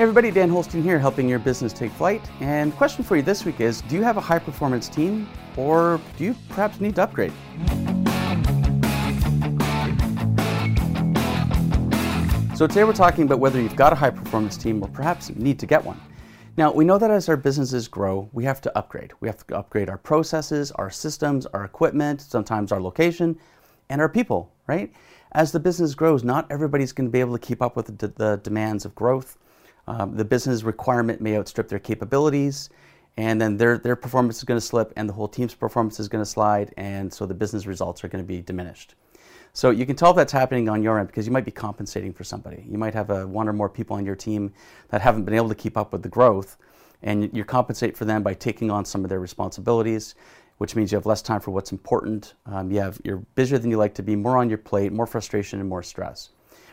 Hey everybody, Dan Holstein here, helping your business take flight. And question for you this week is Do you have a high performance team, or do you perhaps need to upgrade? So today we're talking about whether you've got a high performance team or perhaps need to get one. Now, we know that as our businesses grow, we have to upgrade. We have to upgrade our processes, our systems, our equipment, sometimes our location, and our people, right? As the business grows, not everybody's going to be able to keep up with the, the demands of growth. Um, the business requirement may outstrip their capabilities, and then their, their performance is going to slip, and the whole team's performance is going to slide, and so the business results are going to be diminished. So you can tell if that's happening on your end because you might be compensating for somebody. You might have a, one or more people on your team that haven't been able to keep up with the growth, and you, you compensate for them by taking on some of their responsibilities, which means you have less time for what's important. Um, you have, you're busier than you like to be, more on your plate, more frustration, and more stress,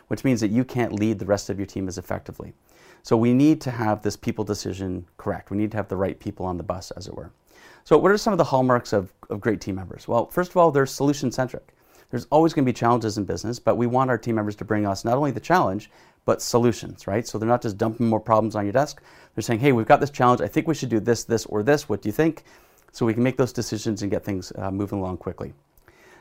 which means that you can't lead the rest of your team as effectively. So we need to have this people decision correct. We need to have the right people on the bus, as it were. So, what are some of the hallmarks of, of great team members? Well, first of all, they're solution centric. There's always going to be challenges in business, but we want our team members to bring us not only the challenge, but solutions, right? So they're not just dumping more problems on your desk. They're saying, hey, we've got this challenge. I think we should do this, this, or this. What do you think? So we can make those decisions and get things uh, moving along quickly.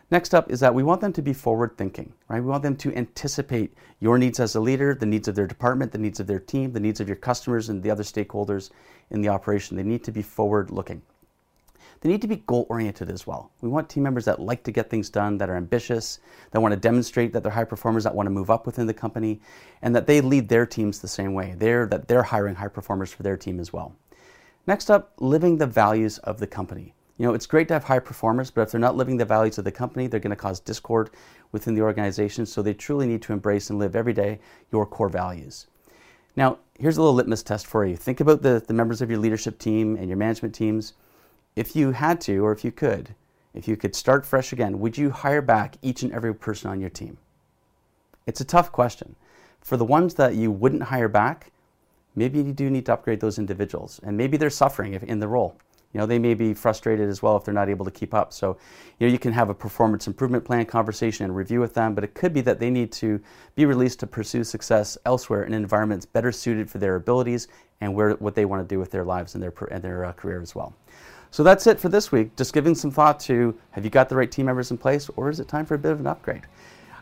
Next up is that we want them to be forward thinking, right? We want them to anticipate your needs as a leader, the needs of their department, the needs of their team, the needs of your customers and the other stakeholders in the operation. They need to be forward looking. They need to be goal oriented as well. We want team members that like to get things done, that are ambitious, that want to demonstrate that they're high performers, that want to move up within the company, and that they lead their teams the same way. They're, that they're hiring high performers for their team as well. Next up, living the values of the company. You know, it's great to have high performers, but if they're not living the values of the company, they're going to cause discord within the organization. So they truly need to embrace and live every day your core values. Now, here's a little litmus test for you. Think about the, the members of your leadership team and your management teams. If you had to, or if you could, if you could start fresh again, would you hire back each and every person on your team? It's a tough question. For the ones that you wouldn't hire back, maybe you do need to upgrade those individuals, and maybe they're suffering in the role. You know, they may be frustrated as well if they're not able to keep up. So, you know, you can have a performance improvement plan conversation and review with them, but it could be that they need to be released to pursue success elsewhere in environments better suited for their abilities and where what they want to do with their lives and their and their uh, career as well. So that's it for this week. Just giving some thought to have you got the right team members in place, or is it time for a bit of an upgrade?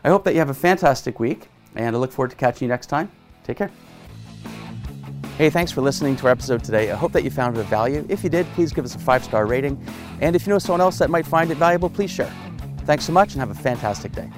I hope that you have a fantastic week, and I look forward to catching you next time. Take care. Hey, thanks for listening to our episode today. I hope that you found it of value. If you did, please give us a five star rating. And if you know someone else that might find it valuable, please share. Thanks so much and have a fantastic day.